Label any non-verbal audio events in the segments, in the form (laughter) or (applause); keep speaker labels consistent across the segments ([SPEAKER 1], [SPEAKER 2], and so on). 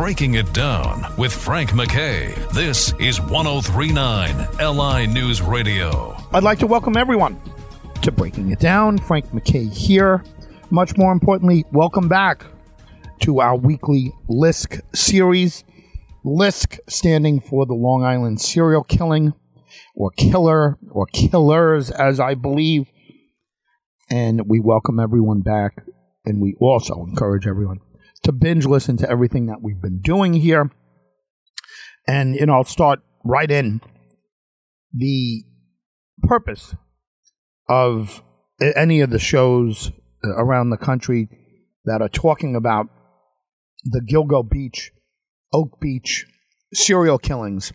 [SPEAKER 1] Breaking It Down with Frank MacKay. This is 1039 LI News Radio.
[SPEAKER 2] I'd like to welcome everyone to Breaking It Down. Frank MacKay here. Much more importantly, welcome back to our weekly LISK series. LISK standing for the Long Island Serial Killing or Killer or Killers, as I believe. And we welcome everyone back. And we also encourage everyone to binge listen to everything that we've been doing here. And, you know, I'll start right in. The purpose of any of the shows uh, around the country that are talking about the Gilgo Beach, Oak Beach serial killings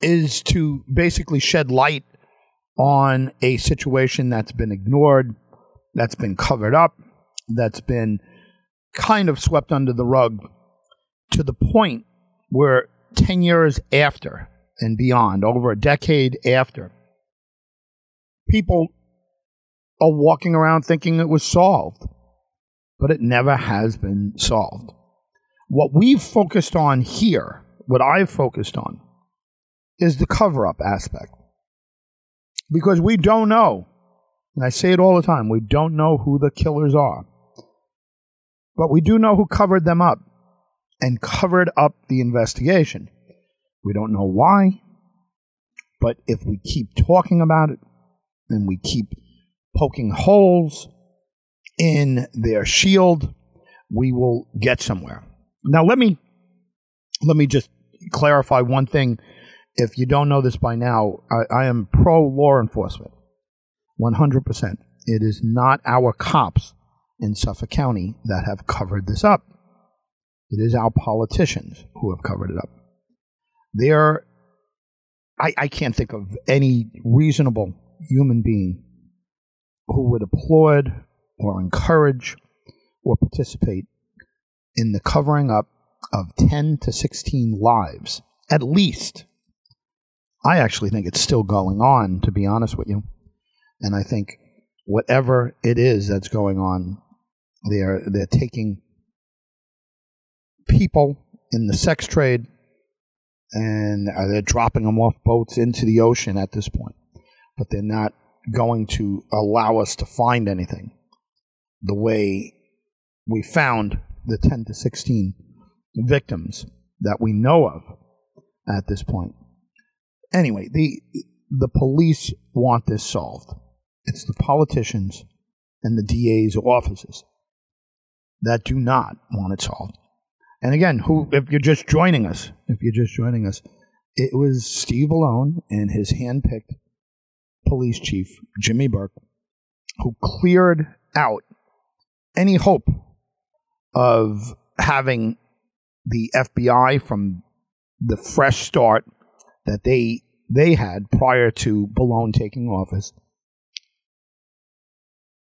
[SPEAKER 2] is to basically shed light on a situation that's been ignored, that's been covered up, that's been kind of swept under the rug to the point where 10 years after and beyond, over a decade after, people are walking around thinking it was solved, but it never has been solved. What we've focused on here, what I've focused on, is the cover up aspect. Because we don't know, and I say it all the time, we don't know who the killers are. But we do know who covered them up and covered up the investigation. We don't know why, but if we keep talking about it and we keep poking holes in their shield, we will get somewhere. Now let me let me just clarify one thing. If you don't know this by now, I, I am pro law enforcement, one hundred percent. It is not our cops in Suffolk County that have covered this up. It is our politicians who have covered it up. There, I, I can't think of any reasonable human being who would applaud or encourage or participate in the covering up of 10 to 16 lives, at least. I actually think it's still going on, to be honest with you. And I think whatever it is that's going on, they're, they're taking people in the sex trade and uh, they're dropping them off boats into the ocean at this point. But they're not going to allow us to find anything the way we found the 10 to 16 victims that we know of at this point. Anyway, the the police want this solved. It's the politicians and the DA's offices that do not want it solved. And again, who hmm. if you're just joining us, if you're just joining us, it was Steve Bellone and his handpicked police chief, Jimmy Burke, who cleared out any hope of having the FBI from the fresh start that they they had prior to Bellone taking office.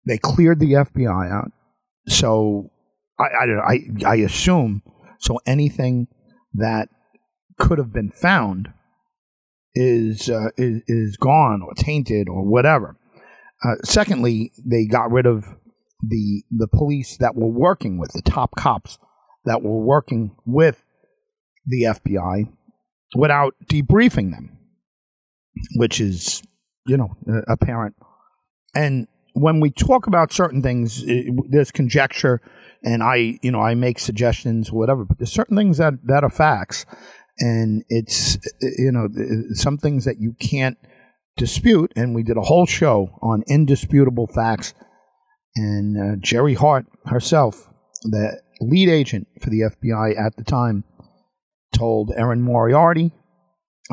[SPEAKER 2] They cleared the FBI out, so I I, don't know. I, I assume so anything that could have been found is uh, is, is gone or tainted or whatever. Uh, secondly, they got rid of the the police that were working with the top cops that were working with the FBI without debriefing them, which is you know apparent. And when we talk about certain things, it, there's conjecture, and I you know I make suggestions, whatever. But there's certain things that that are facts, and it's you know some things that you can't dispute. And we did a whole show on indisputable facts and uh, Geri Hart herself, the lead agent for the FBI at the time, told Erin Moriarty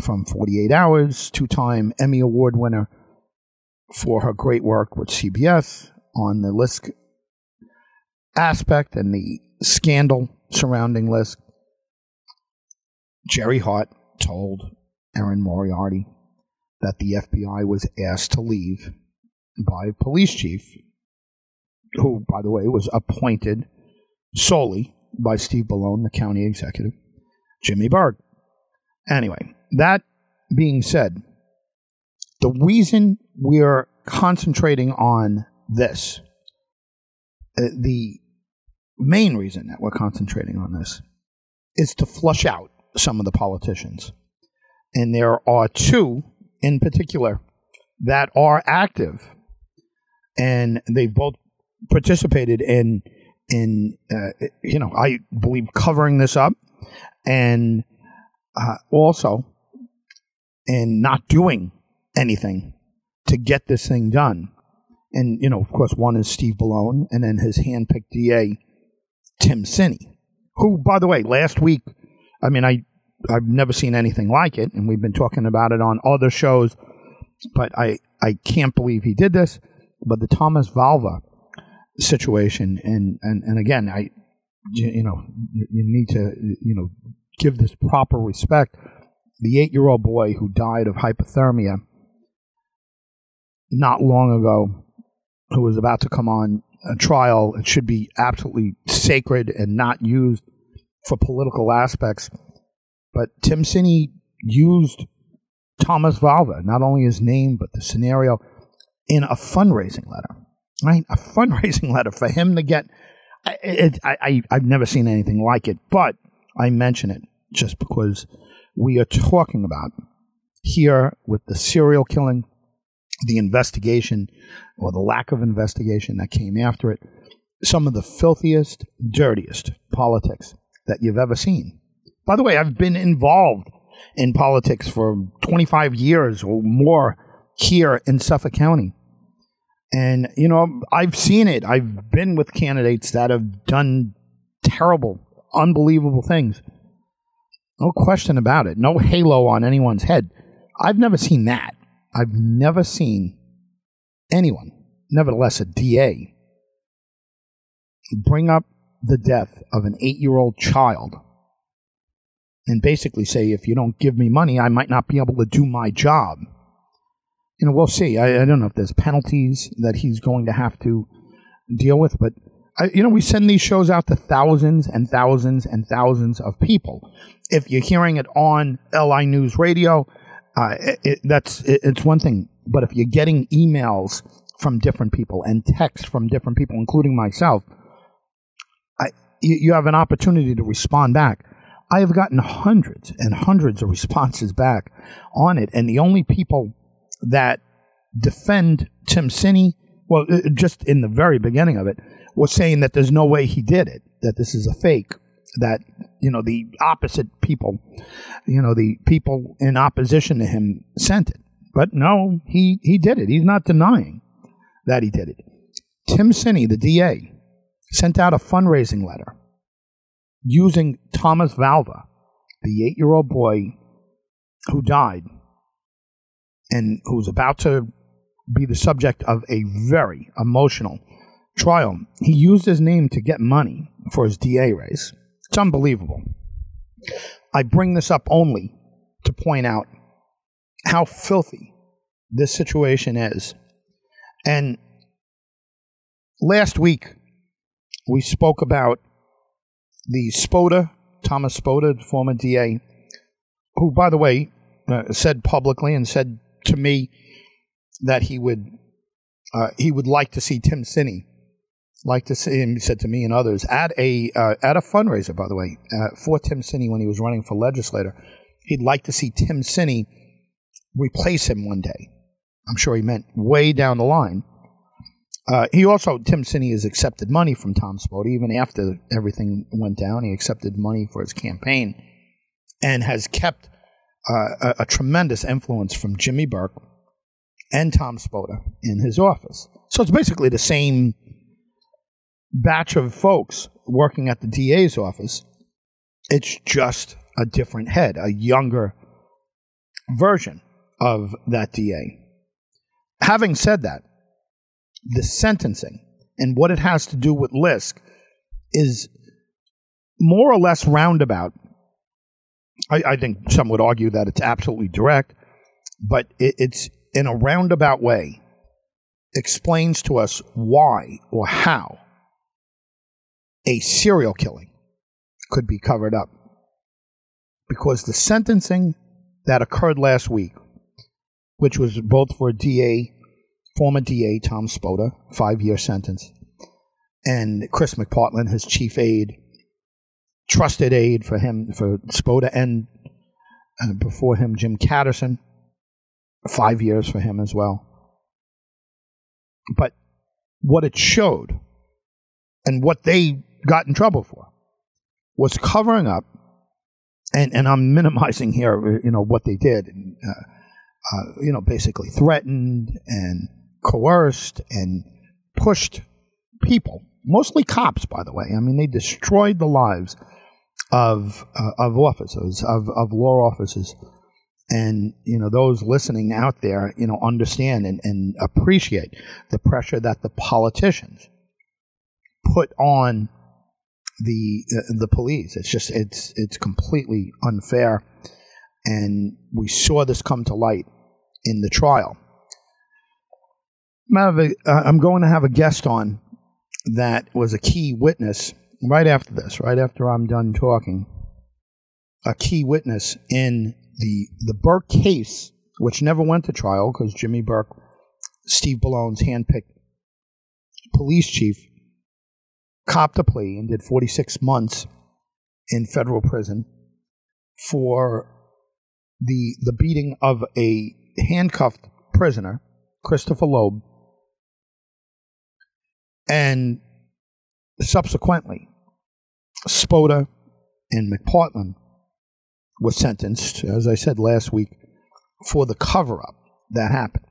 [SPEAKER 2] from 48 Hours, two time Emmy Award winner for her great work with CBS on the LISK aspect and the scandal surrounding LISK. Geri Hart told Erin Moriarty that the FBI was asked to leave by a police chief who, by the way, was appointed solely by Steve Bellone, the county executive, Jimmy Burke. Anyway, that being said, the reason we're concentrating on this, uh, the main reason that we're concentrating on this, is to flush out some of the politicians. And there are two in particular that are active, and they've both participated in in uh, you know I believe covering this up, and uh, also in not doing anything to get this thing done. And you know, of course, one is Steve Bellone, and then his handpicked DA, Tim Sini, who, by the way, last week, I mean, I I've never seen anything like it, and we've been talking about it on other shows, but I I can't believe he did this. But the Thomas Valva situation, and and and again, I you, you know you need to you know give this proper respect. The eight year old boy who died of hypothermia not long ago, who was about to come on a trial, it should be absolutely sacred and not used for political aspects. But Tim Sini used Thomas Valva, not only his name, but the scenario, in a fundraising letter, right? A (laughs) fundraising letter for him to get. It, I, I, I've never seen anything like it, but I mention it just because we are talking about here with the serial killing, the investigation, or the lack of investigation that came after it, some of the filthiest, dirtiest politics that you've ever seen. By the way, I've been involved in politics for 25 years or more here in Suffolk County. And, you know, I've seen it. I've been with candidates that have done terrible, unbelievable things. No question about it. No halo on anyone's head. I've never seen that. I've never seen anyone, nevertheless a DA, bring up the death of an eight year old child and basically say, if you don't give me money, I might not be able to do my job. You know, we'll see. I, I don't know if there's penalties that he's going to have to deal with, but I, you know, we send these shows out to thousands and thousands and thousands of people. If you're hearing it on LI News Radio, uh, it, it, that's it, it's one thing. But if you're getting emails from different people and texts from different people, including myself, I, you, you have an opportunity to respond back. I have gotten hundreds and hundreds of (laughs) responses back on it, and the only people that defend Tim Sini, well, uh, just in the very beginning of it, was saying that there's no way he did it, that this is a fake, that, you know, the opposite people, you know, the people in opposition to him sent it. But no, he, he did it. He's not denying that he did it. Tim Sini, the DA, sent out a fundraising letter using Thomas Valva, the eight year old boy who died and who was about to be the subject of a very emotional trial. He used his name to get money for his DA race. It's unbelievable. I bring this up only to point out how filthy this situation is. And last week, we spoke about the Spota, Thomas Spota, former DA, who, by the way, uh, said publicly and said to me that he would uh, he would like to see Tim Sini, like to see him. Said to me and others at a uh, at a fundraiser, by the way, uh, for Tim Sini when he was running for legislator. He'd like to see Tim Sini replace him one day. I'm sure he meant way down the line. Uh, he also, Tim Sini has accepted money from Tom Spota even after everything went down. He accepted money for his campaign and has kept uh, a, a, tremendous influence from Jimmy Burke and Tom Spota in his office. So it's basically the same batch of folks working at the DA's office. It's just a different head, a younger version of that DA. Having said that, the sentencing and what it has to do with Lisk is more or less roundabout. I, I think some would argue that it's absolutely direct, but it, it's in a roundabout way explains to us why or how a serial killing could be covered up. Because the sentencing that occurred last week, which was both for DA former DA Tom Spota, five year sentence, and Chris McPartland, his chief aide, trusted aide for him, for Spota, and uh, before him, Jim Catterson. Five years for him as well. But what it showed and what they got in trouble for was covering up, and, and I'm minimizing here, you know, what they did, and, uh, uh, you know, basically threatened and coerced and pushed people, mostly cops, by the way. I mean, they destroyed the lives of uh, of officers, of, of law officers. And, you know, those listening out there, you know, understand and, and appreciate the pressure that the politicians put on the the police. It's just it's it's completely unfair, and we saw this come to light in the trial. Uh, I'm going to have a guest on that was a key witness right after this, right after I'm done talking. A key witness in the the Burke case, which never went to trial because Jimmy Burke, Steve Bellone's handpicked police chief, copped a plea and did 46 months in federal prison for the the beating of a handcuffed prisoner, Christopher Loeb, and subsequently, Spota and McPartland was sentenced, as I said last week, for the cover up that happened.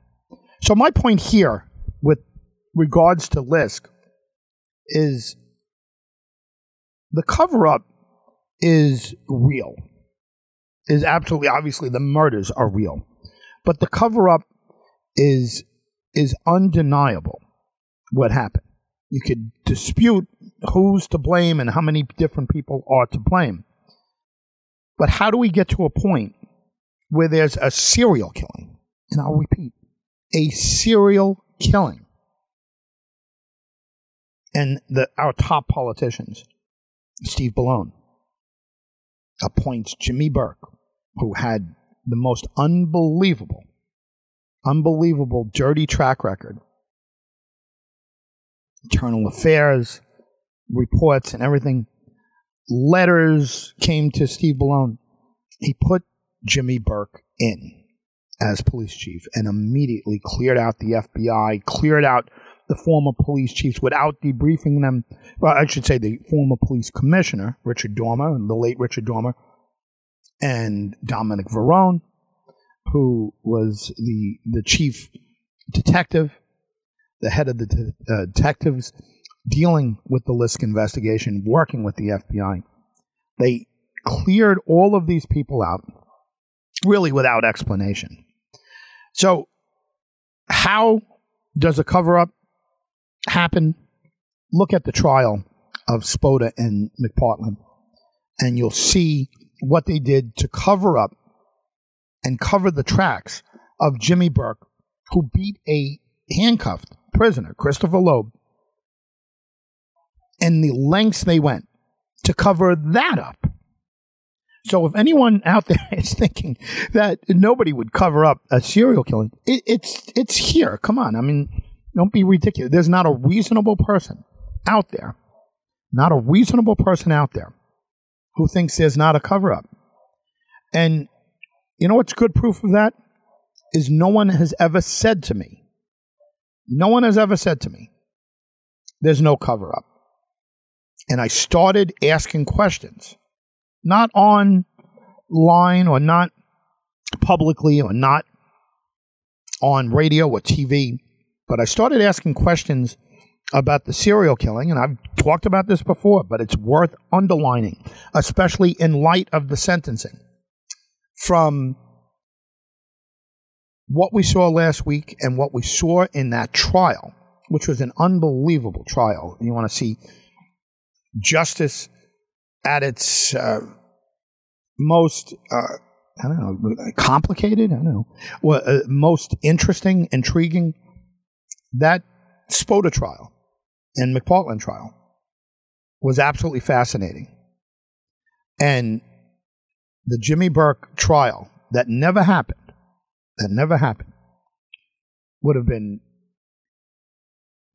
[SPEAKER 2] So, my point here with regards to Lisk is the cover up is real. Is absolutely obviously the murders are real. But the cover up is is undeniable what happened. You could dispute who's to blame and how many different people are to blame. But how do we get to a point where there's a serial killing? And I'll repeat a serial killing. And the, our top politicians Steve Bellone appoints Jimmy Burke, who had the most unbelievable, unbelievable dirty track record. Internal affairs, reports, and everything. Letters came to Steve Bellone. He put Jimmy Burke in as police chief and immediately cleared out the FBI, cleared out the former police chiefs without debriefing them. Well, I should say the former police commissioner, Richard Dormer, and the late Richard Dormer, and Dominic Varrone, who was the the chief detective, the head of the uh, detectives dealing with the Lisk investigation, working with the FBI. They cleared all of these people out, really without explanation. So, how does a cover up happen, look at the trial of Spota and McPartland, and you'll see what they did to cover up and cover the tracks of Jimmy Burke, who beat a handcuffed prisoner, Christopher Loeb, and the lengths they went to cover that up. So if anyone out there (laughs) is thinking that nobody would cover up a serial killing, it, it's it's here. Come on, I mean, don't be ridiculous. There's not a reasonable person out there, not a reasonable person out there who thinks there's not a cover up. And you know what's good proof of that? Is no one has ever said to me, no one has ever said to me, there's no cover up. And I started asking questions, not online or not publicly or not on radio or TV. But I started asking questions about the serial killing, and I've talked about this before, but it's worth underlining, especially in light of the sentencing. From what we saw last week and what we saw in that trial, which was an unbelievable trial. You want to see justice at its uh, most, uh, I don't know, complicated? I don't know. Well, uh, most interesting, intriguing that Spota trial and McPartland trial was absolutely fascinating. And the Jimmy Burke trial that never happened, that never happened, would have been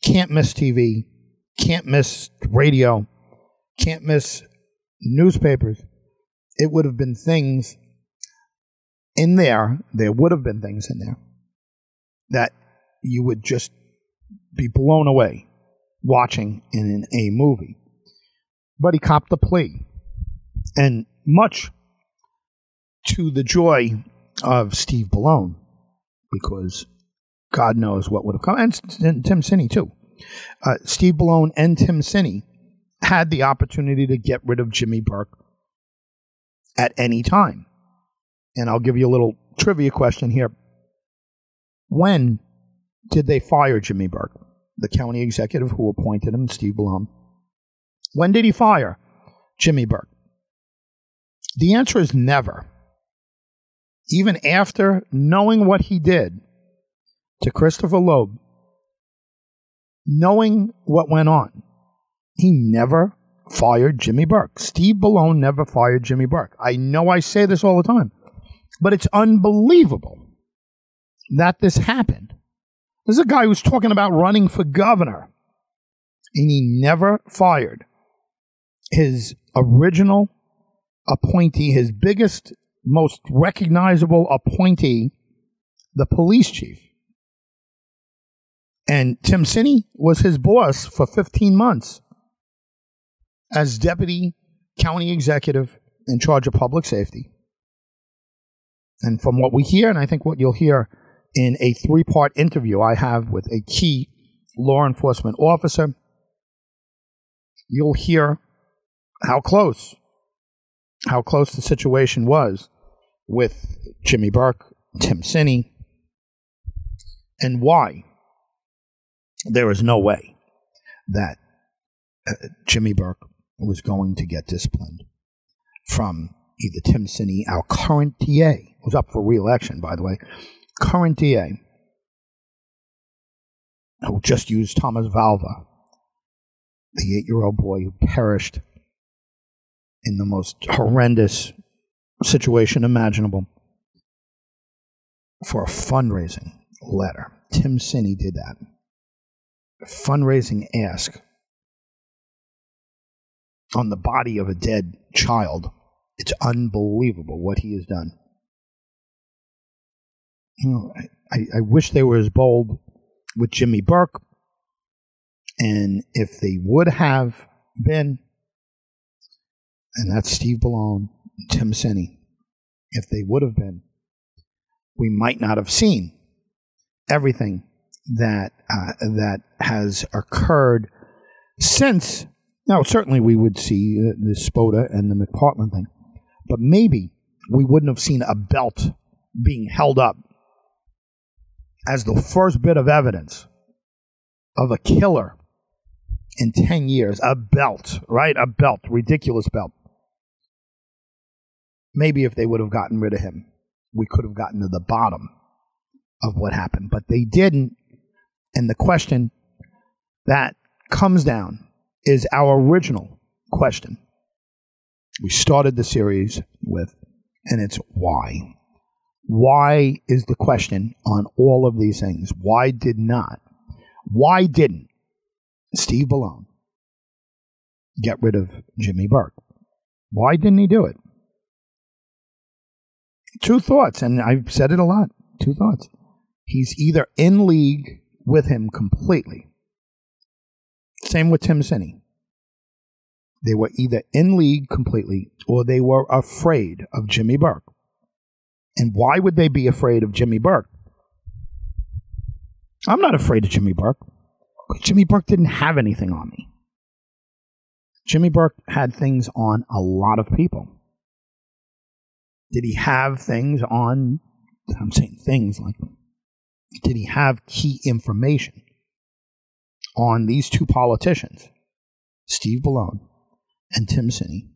[SPEAKER 2] can't miss TV, can't miss radio, can't miss newspapers, it would have been things in there, there would have been things in there that you would just be blown away watching in a movie. But he copped the plea. And much to the joy of Steve Bellone, because God knows what would have come, and, Tim Sini too. Uh, Steve Bellone and Tim Sini had the opportunity to get rid of Jimmy Burke at any time. And I'll give you a little trivia question here. When did they fire Jimmy Burke, the county executive who appointed him, Steve Bellone? When did he fire Jimmy Burke? The answer is never. Even after knowing what he did to Christopher Loeb, knowing what went on, he never fired Jimmy Burke. Steve Bellone never fired Jimmy Burke. I know I say this all the time, but it's unbelievable that this happened. This is a guy who's talking about running for governor, and he never fired his original appointee, his biggest, most recognizable appointee, the police chief. And Tim Sini was his boss for 15 months as deputy county executive in charge of public safety. And from what we hear, and I think what you'll hear in a three part interview I have with a key law enforcement officer, you'll hear how close, how close the situation was with Jimmy Burke, Tim Sini, and why there is no way that uh, Jimmy Burke was going to get disciplined from either Tim Sini, our current DA, who's up for re-election, by the way, current DA, who just use Thomas Valva, the eight-year-old boy who perished in the most horrendous situation imaginable, for a fundraising letter. Tim Sini did that. A fundraising ask on the body of a dead child. It's unbelievable what he has done. You know, I, I wish they were as bold with Jimmy Burke. And if they would have been, and that's Steve Bellone, Tim Sini, if they would have been, we might not have seen everything that uh, that has occurred since now, certainly we would see the Spota and the McPartland thing, but maybe we wouldn't have seen a belt being held up as the first bit of evidence of a killer in 10 years. A belt, right? A belt, ridiculous belt. Maybe if they would have gotten rid of him, we could have gotten to the bottom of what happened, but they didn't. And the question that comes down is our original question. We started the series with, and it's why. Why is the question on all of these things? Why did not? Why didn't Steve Bellone get rid of Jimmy Burke? Why didn't he do it? Two thoughts, and I've said it a lot. Two thoughts. He's either in league with him completely, same with Tim Sini. They were either in league completely or they were afraid of Jimmy Burke. And why would they be afraid of Jimmy Burke? I'm not afraid of Jimmy Burke. Jimmy Burke didn't have anything on me. Jimmy Burke had things on a lot of people. Did he have things on, I'm saying things like, did he have key information on these two politicians, Steve Bellone and Tim Sini.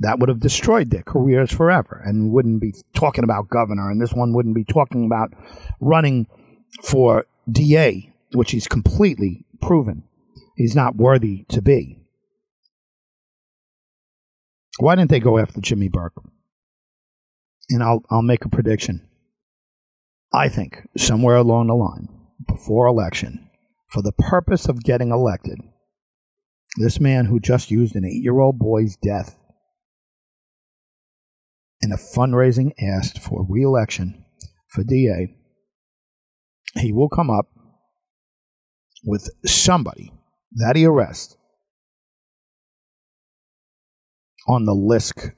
[SPEAKER 2] That would have destroyed their careers forever and wouldn't be talking about governor, and this one wouldn't be talking about running for DA, which he's completely proven he's not worthy to be. Why didn't they go after Jimmy Burke? And I'll, I'll make a prediction. I think somewhere along the line, before election, for the purpose of getting elected, this man who just used an eight year old boy's death in a fundraising asked for re-election for DA, he will come up with somebody that he arrests on the Lisk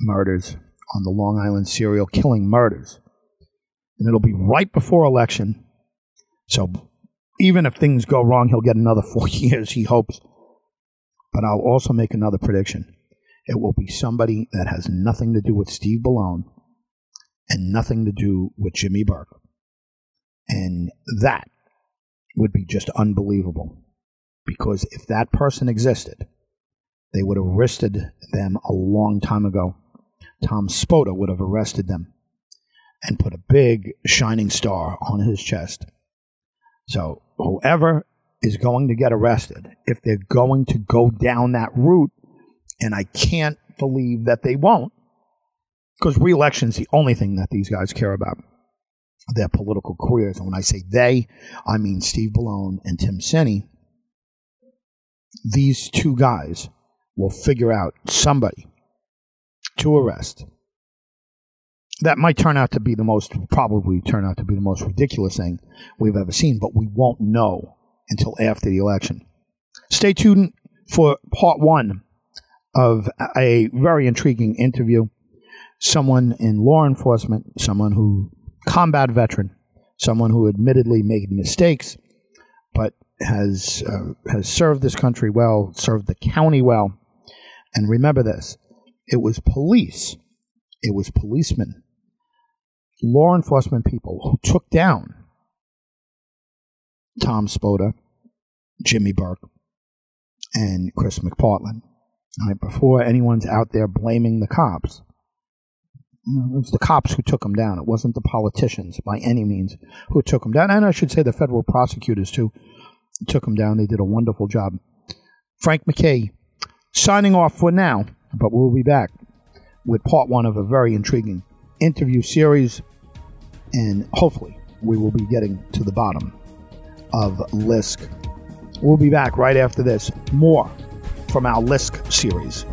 [SPEAKER 2] murders, on the Long Island serial killing murders. And it'll be right before election. So even if things go wrong, he'll get another four (laughs) years, he hopes. But I'll also make another prediction. It will be somebody that has nothing to do with Steve Bellone and nothing to do with Jimmy Burke. And that would be just unbelievable. Because if that person existed, they would have arrested them a long time ago. Tom Spota would have arrested them and put a big shining star on his chest. So, whoever is going to get arrested, if they're going to go down that route, and I can't believe that they won't, because reelection is the only thing that these guys care about their political careers. And when I say they, I mean Steve Bellone and Tim Sini. These two guys will figure out somebody to arrest. That might turn out to be the most, probably turn out to be the most ridiculous thing we've ever seen, but we won't know until after the election. Stay tuned for part one of a very intriguing interview. Someone in law enforcement, someone who, combat veteran, someone who admittedly made mistakes, but has uh, has served this country well, served the county well, and remember this it was police, it was policemen, law enforcement people who took down Tom Spota, Jimmy Burke, and Chris McPartland. Right, before anyone's out there blaming the cops, it was the cops who took them down. It wasn't the politicians by any means who took them down. And I should say the federal prosecutors, too, took them down. They did a wonderful job. Frank MacKay signing off for now, but we'll be back with part one of a very intriguing interview series, and hopefully we will be getting to the bottom of Lisk. We'll be back right after this. More from our Lisk series.